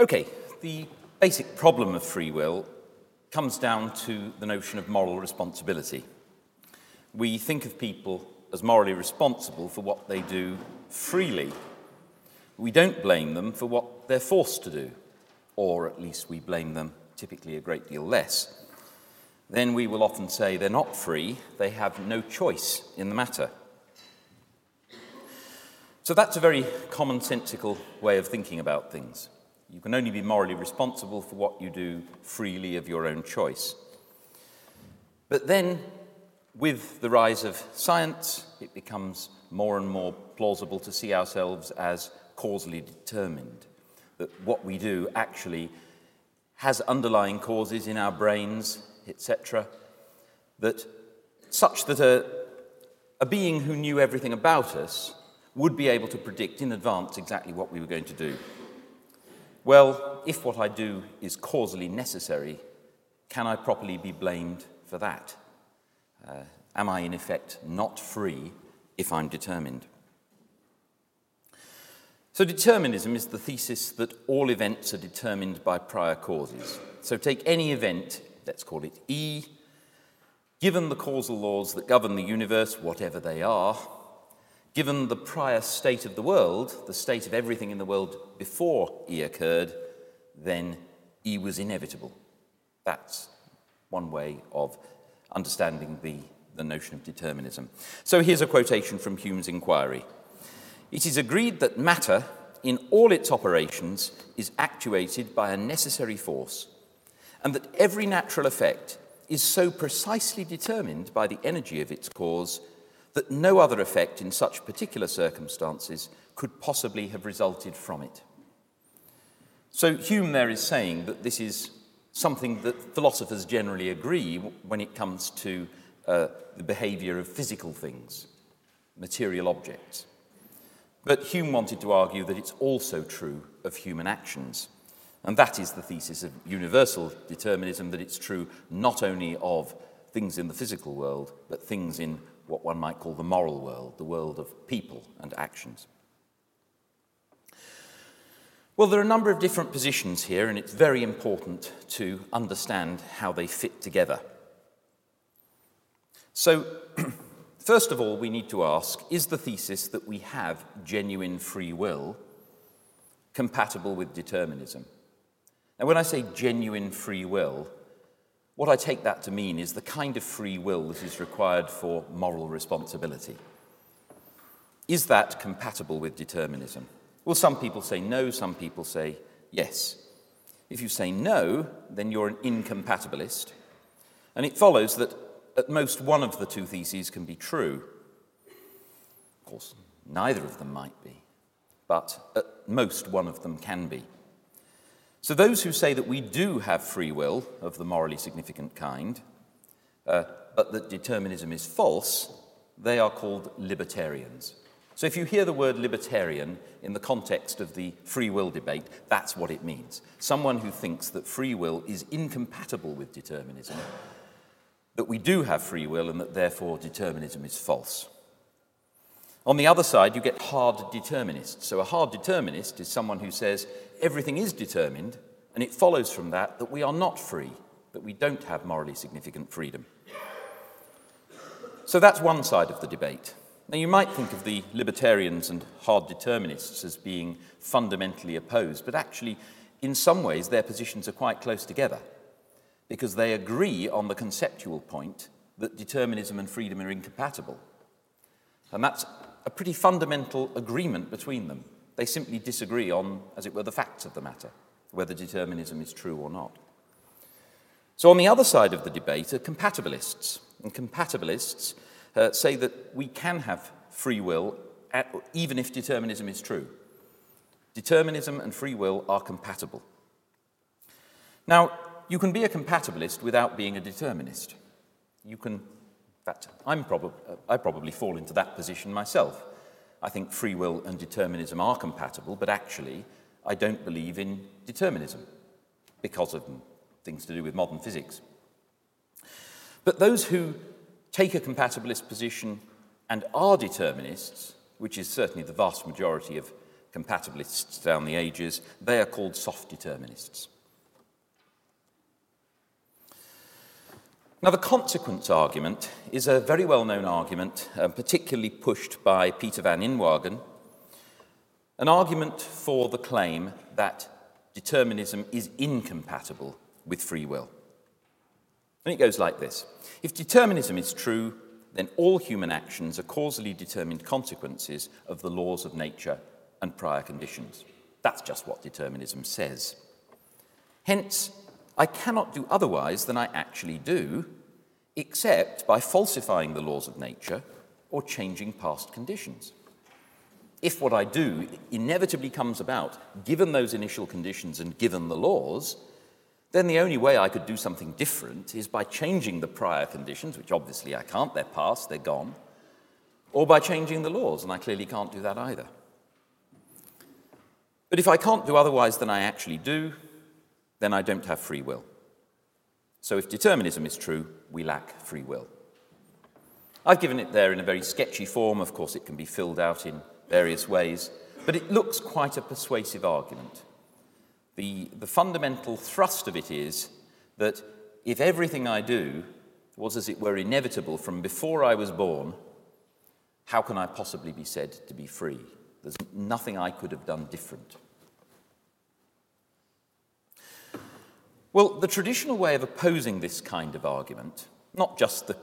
Okay, the basic problem of free will comes down to the notion of moral responsibility. We think of people as morally responsible for what they do freely. We don't blame them for what they're forced to do, or at least we blame them typically a great deal less. Then we will often say they're not free, they have no choice in the matter. So that's a very commonsensical way of thinking about things. You can only be morally responsible for what you do freely of your own choice. But then, with the rise of science, it becomes more and more plausible to see ourselves as causally determined, that what we do actually has underlying causes in our brains, etc., that such that a, a being who knew everything about us would be able to predict in advance exactly what we were going to do. Well, if what I do is causally necessary, can I properly be blamed for that? Uh, am I, in effect, not free if I'm determined? So, determinism is the thesis that all events are determined by prior causes. So, take any event, let's call it E, given the causal laws that govern the universe, whatever they are, Given the prior state of the world, the state of everything in the world before E occurred, then E was inevitable. That's one way of understanding the, the notion of determinism. So here's a quotation from Hume's inquiry It is agreed that matter, in all its operations, is actuated by a necessary force, and that every natural effect is so precisely determined by the energy of its cause that no other effect in such particular circumstances could possibly have resulted from it. So Hume there is saying that this is something that philosophers generally agree when it comes to uh, the behavior of physical things, material objects. But Hume wanted to argue that it's also true of human actions. And that is the thesis of universal determinism that it's true not only of things in the physical world, but things in what one might call the moral world, the world of people and actions. Well, there are a number of different positions here, and it's very important to understand how they fit together. So, first of all, we need to ask is the thesis that we have genuine free will compatible with determinism? Now, when I say genuine free will, what I take that to mean is the kind of free will that is required for moral responsibility. Is that compatible with determinism? Well, some people say no, some people say yes. If you say no, then you're an incompatibilist, and it follows that at most one of the two theses can be true. Of course, neither of them might be, but at most one of them can be. So, those who say that we do have free will of the morally significant kind, uh, but that determinism is false, they are called libertarians. So, if you hear the word libertarian in the context of the free will debate, that's what it means. Someone who thinks that free will is incompatible with determinism, that we do have free will, and that therefore determinism is false. On the other side, you get hard determinists. So, a hard determinist is someone who says everything is determined, and it follows from that that we are not free, that we don't have morally significant freedom. So that's one side of the debate. Now, you might think of the libertarians and hard determinists as being fundamentally opposed, but actually, in some ways, their positions are quite close together because they agree on the conceptual point that determinism and freedom are incompatible. And that's a pretty fundamental agreement between them. They simply disagree on, as it were, the facts of the matter, whether determinism is true or not. So, on the other side of the debate are compatibilists. And compatibilists uh, say that we can have free will at, even if determinism is true. Determinism and free will are compatible. Now, you can be a compatibilist without being a determinist. You can, in fact, I'm prob- I probably fall into that position myself. I think free will and determinism are compatible, but actually, I don't believe in determinism because of things to do with modern physics. But those who take a compatibilist position and are determinists, which is certainly the vast majority of compatibilists down the ages, they are called soft determinists. Now, the consequence argument is a very well known argument, uh, particularly pushed by Peter van Inwagen, an argument for the claim that determinism is incompatible with free will. And it goes like this If determinism is true, then all human actions are causally determined consequences of the laws of nature and prior conditions. That's just what determinism says. Hence, I cannot do otherwise than I actually do, except by falsifying the laws of nature or changing past conditions. If what I do inevitably comes about, given those initial conditions and given the laws, then the only way I could do something different is by changing the prior conditions, which obviously I can't, they're past, they're gone, or by changing the laws, and I clearly can't do that either. But if I can't do otherwise than I actually do, then I don't have free will. So if determinism is true, we lack free will. I've given it there in a very sketchy form. Of course, it can be filled out in various ways, but it looks quite a persuasive argument. The, the fundamental thrust of it is that if everything I do was as it were inevitable from before I was born, how can I possibly be said to be free? There's nothing I could have done different. Well, the traditional way of opposing this kind of argument, not just the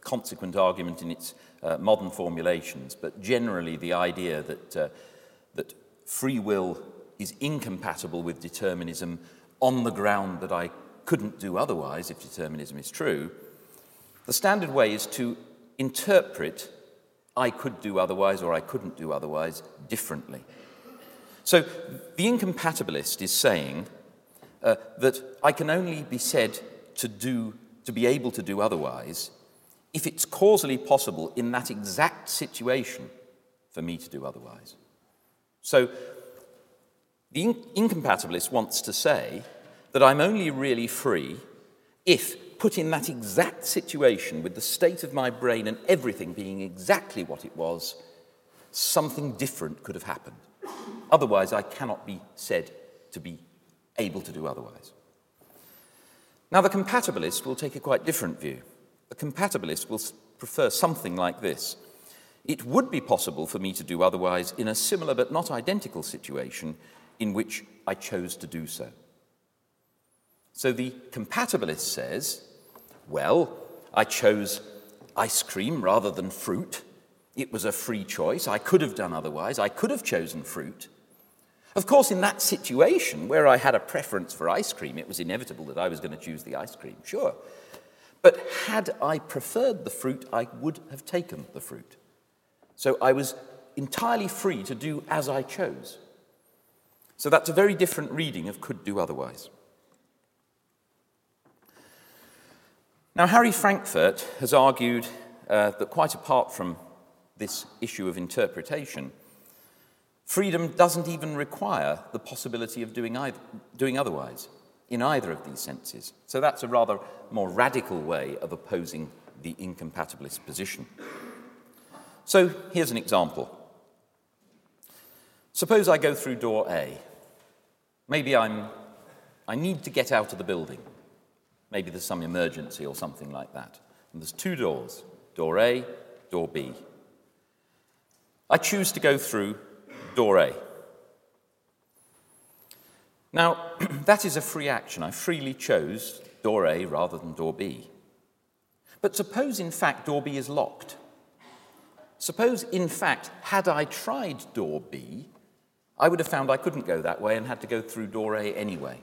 consequence argument in its uh, modern formulations, but generally the idea that, uh, that free will is incompatible with determinism on the ground that I couldn't do otherwise if determinism is true, the standard way is to interpret I could do otherwise or I couldn't do otherwise differently. So the incompatibilist is saying uh, that I can only be said to do, to be able to do otherwise, if it's causally possible in that exact situation for me to do otherwise. So the in- incompatibilist wants to say that I'm only really free if, put in that exact situation with the state of my brain and everything being exactly what it was, something different could have happened. Otherwise, I cannot be said to be able to do otherwise. Now, the compatibilist will take a quite different view. The compatibilist will prefer something like this It would be possible for me to do otherwise in a similar but not identical situation in which I chose to do so. So the compatibilist says, Well, I chose ice cream rather than fruit. It was a free choice. I could have done otherwise. I could have chosen fruit. Of course, in that situation where I had a preference for ice cream, it was inevitable that I was going to choose the ice cream, sure. But had I preferred the fruit, I would have taken the fruit. So I was entirely free to do as I chose. So that's a very different reading of could do otherwise. Now, Harry Frankfurt has argued uh, that quite apart from this issue of interpretation, Freedom doesn't even require the possibility of doing, either, doing otherwise in either of these senses. So that's a rather more radical way of opposing the incompatibilist position. So here's an example. Suppose I go through door A. Maybe I'm, I need to get out of the building. Maybe there's some emergency or something like that. And there's two doors door A, door B. I choose to go through door A. Now, that is a free action. I freely chose door A rather than door B. But suppose, in fact, door B is locked. Suppose, in fact, had I tried door B, I would have found I couldn't go that way and had to go through door A anyway.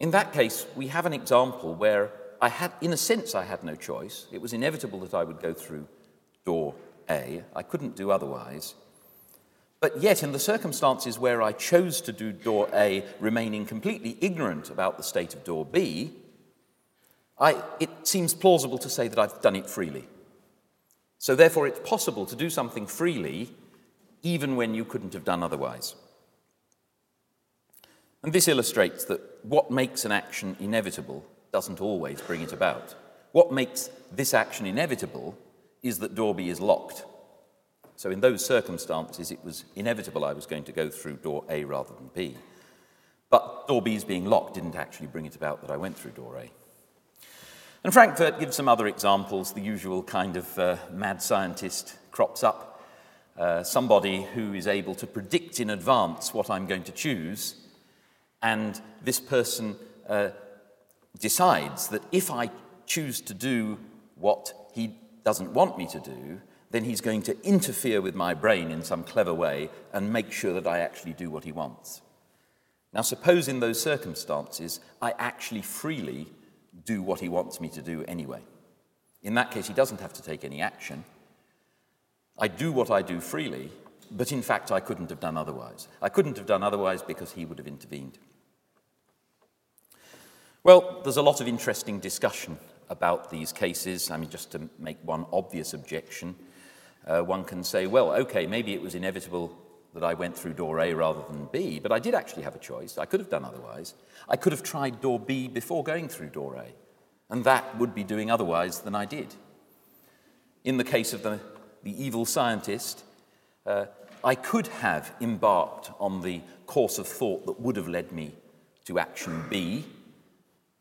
In that case, we have an example where I had, in a sense, I had no choice. It was inevitable that I would go through door A. I couldn't do otherwise. But yet, in the circumstances where I chose to do door A, remaining completely ignorant about the state of door B, I, it seems plausible to say that I've done it freely. So, therefore, it's possible to do something freely even when you couldn't have done otherwise. And this illustrates that what makes an action inevitable doesn't always bring it about. What makes this action inevitable is that door B is locked. So, in those circumstances, it was inevitable I was going to go through door A rather than B. But door B's being locked didn't actually bring it about that I went through door A. And Frankfurt gives some other examples. The usual kind of uh, mad scientist crops up. Uh, somebody who is able to predict in advance what I'm going to choose, and this person uh, decides that if I choose to do what he doesn't want me to do, then he's going to interfere with my brain in some clever way and make sure that I actually do what he wants. Now, suppose in those circumstances I actually freely do what he wants me to do anyway. In that case, he doesn't have to take any action. I do what I do freely, but in fact, I couldn't have done otherwise. I couldn't have done otherwise because he would have intervened. Well, there's a lot of interesting discussion about these cases. I mean, just to make one obvious objection, uh, one can say, well, okay, maybe it was inevitable that I went through door A rather than B, but I did actually have a choice. I could have done otherwise. I could have tried door B before going through door A, and that would be doing otherwise than I did. In the case of the, the evil scientist, uh, I could have embarked on the course of thought that would have led me to action B,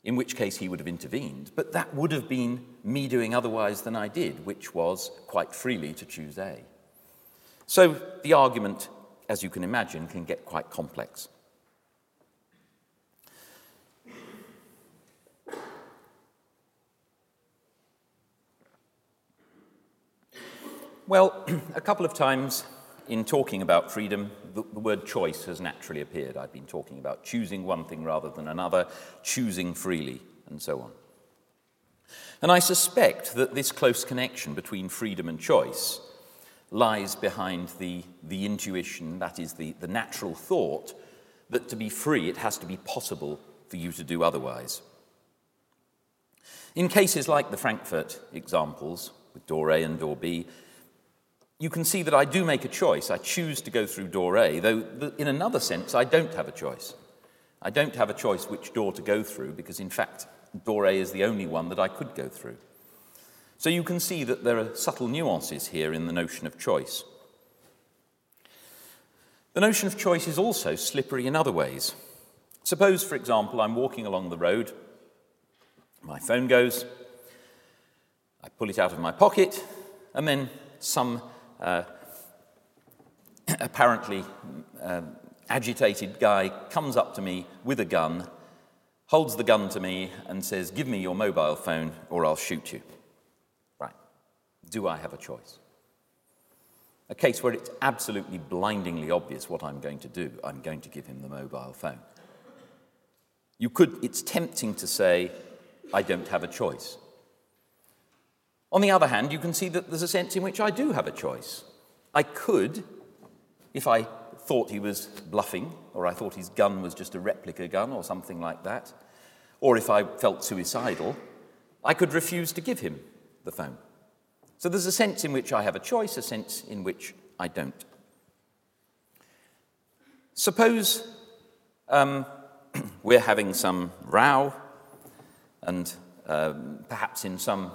in which case he would have intervened, but that would have been me doing otherwise than I did, which was quite freely to choose A. So the argument as you can imagine, can get quite complex. Well, a couple of times in talking about freedom, the, the, word choice has naturally appeared. I've been talking about choosing one thing rather than another, choosing freely, and so on. And I suspect that this close connection between freedom and choice lies behind the, the intuition, that is, the, the natural thought, that to be free, it has to be possible for you to do otherwise. In cases like the Frankfurt examples, with door A and door B, you can see that I do make a choice. I choose to go through door A, though in another sense, I don't have a choice. I don't have a choice which door to go through because, in fact, door A is the only one that I could go through. So you can see that there are subtle nuances here in the notion of choice. The notion of choice is also slippery in other ways. Suppose, for example, I'm walking along the road, my phone goes, I pull it out of my pocket, and then some uh, apparently uh, agitated guy comes up to me with a gun, holds the gun to me, and says, Give me your mobile phone or I'll shoot you. Right. Do I have a choice? A case where it's absolutely blindingly obvious what I'm going to do. I'm going to give him the mobile phone. You could, it's tempting to say, I don't have a choice. On the other hand, you can see that there's a sense in which I do have a choice. I could, if I thought he was bluffing, or I thought his gun was just a replica gun or something like that, or if I felt suicidal, I could refuse to give him the phone. So there's a sense in which I have a choice, a sense in which I don't. Suppose um, we're having some row, and um, perhaps in some,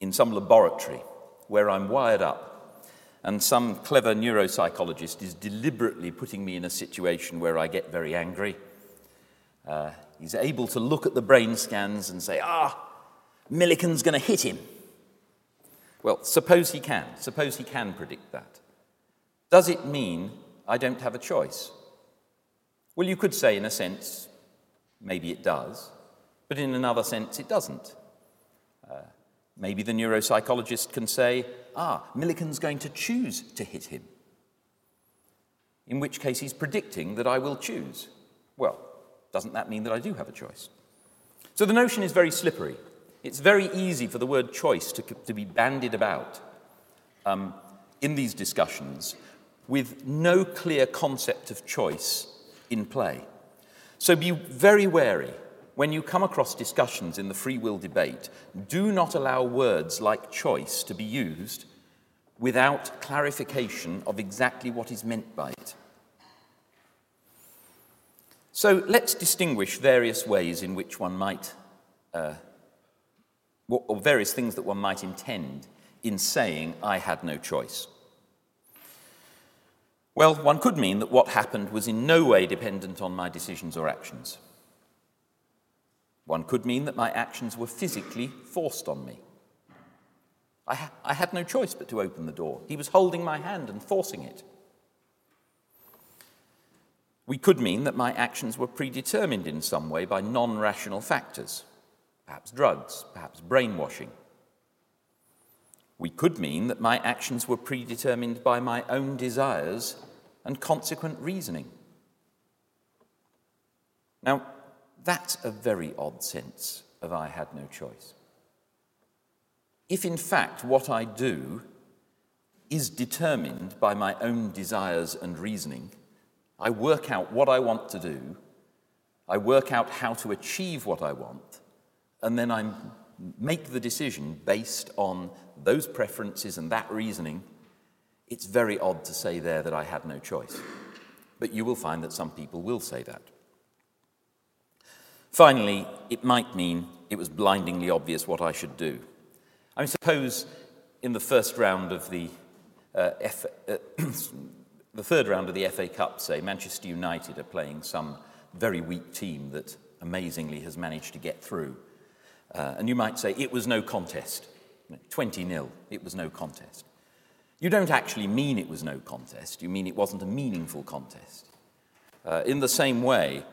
in some laboratory where I'm wired up, and some clever neuropsychologist is deliberately putting me in a situation where I get very angry. Uh, he's able to look at the brain scans and say, ah, Millican's going to hit him. Well, suppose he can. Suppose he can predict that. Does it mean I don't have a choice? Well, you could say, in a sense, maybe it does, but in another sense, it doesn't. Uh, maybe the neuropsychologist can say, ah, Millican's going to choose to hit him. In which case, he's predicting that I will choose. Well, doesn't that mean that I do have a choice? So the notion is very slippery. It's very easy for the word choice to, to be bandied about um, in these discussions with no clear concept of choice in play. So be very wary when you come across discussions in the free will debate. Do not allow words like choice to be used without clarification of exactly what is meant by it. So let's distinguish various ways in which one might uh, or various things that one might intend in saying I had no choice? Well, one could mean that what happened was in no way dependent on my decisions or actions. One could mean that my actions were physically forced on me. I, ha- I, had no choice but to open the door. He was holding my hand and forcing it. We could mean that my actions were predetermined in some way by non rational factors, perhaps drugs, perhaps brainwashing. We could mean that my actions were predetermined by my own desires and consequent reasoning. Now, that's a very odd sense of I had no choice. If in fact what I do is determined by my own desires and reasoning, I work out what I want to do, I work out how to achieve what I want, and then I make the decision based on those preferences and that reasoning, it's very odd to say there that I had no choice. But you will find that some people will say that. Finally, it might mean it was blindingly obvious what I should do. I suppose in the first round of the, uh, F, uh, the third round of the FA Cup, say, Manchester United are playing some very weak team that amazingly has managed to get through. Uh, and you might say, it was no contest. 20 0, it was no contest. You don't actually mean it was no contest, you mean it wasn't a meaningful contest. Uh, in the same way,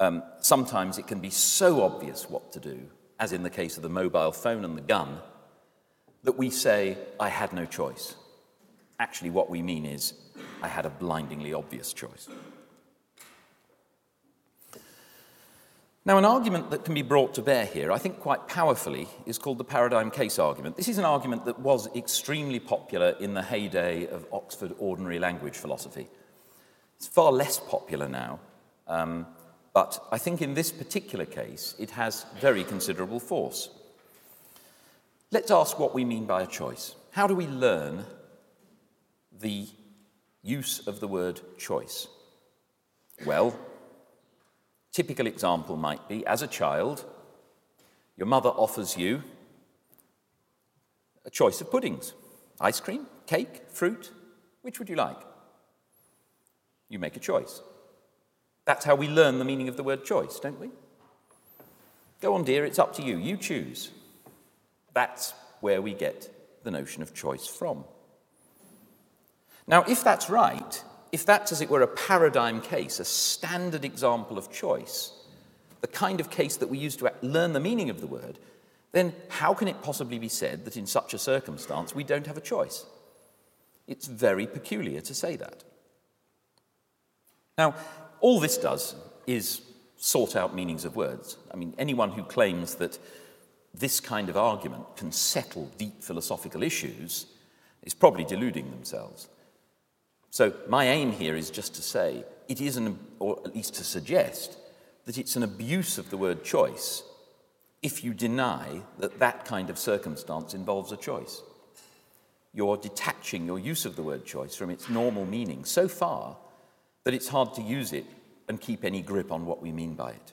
um, sometimes it can be so obvious what to do, as in the case of the mobile phone and the gun, that we say, I had no choice. Actually, what we mean is, I had a blindingly obvious choice. Now, an argument that can be brought to bear here, I think quite powerfully, is called the paradigm case argument. This is an argument that was extremely popular in the heyday of Oxford ordinary language philosophy. It's far less popular now, um, but I think in this particular case, it has very considerable force. Let's ask what we mean by a choice. How do we learn the use of the word choice? Well, typical example might be as a child, your mother offers you a choice of puddings ice cream, cake, fruit. Which would you like? You make a choice. That's how we learn the meaning of the word choice, don't we? Go on, dear, it's up to you. You choose. That's where we get the notion of choice from. Now, if that's right, if that's, as it were, a paradigm case, a standard example of choice, the kind of case that we use to learn the meaning of the word, then how can it possibly be said that in such a circumstance we don't have a choice? It's very peculiar to say that. Now, all this does is sort out meanings of words. I mean, anyone who claims that this kind of argument can settle deep philosophical issues is probably deluding themselves. So, my aim here is just to say it is an, or at least to suggest, that it's an abuse of the word choice if you deny that that kind of circumstance involves a choice. You're detaching your use of the word choice from its normal meaning so far that it's hard to use it and keep any grip on what we mean by it.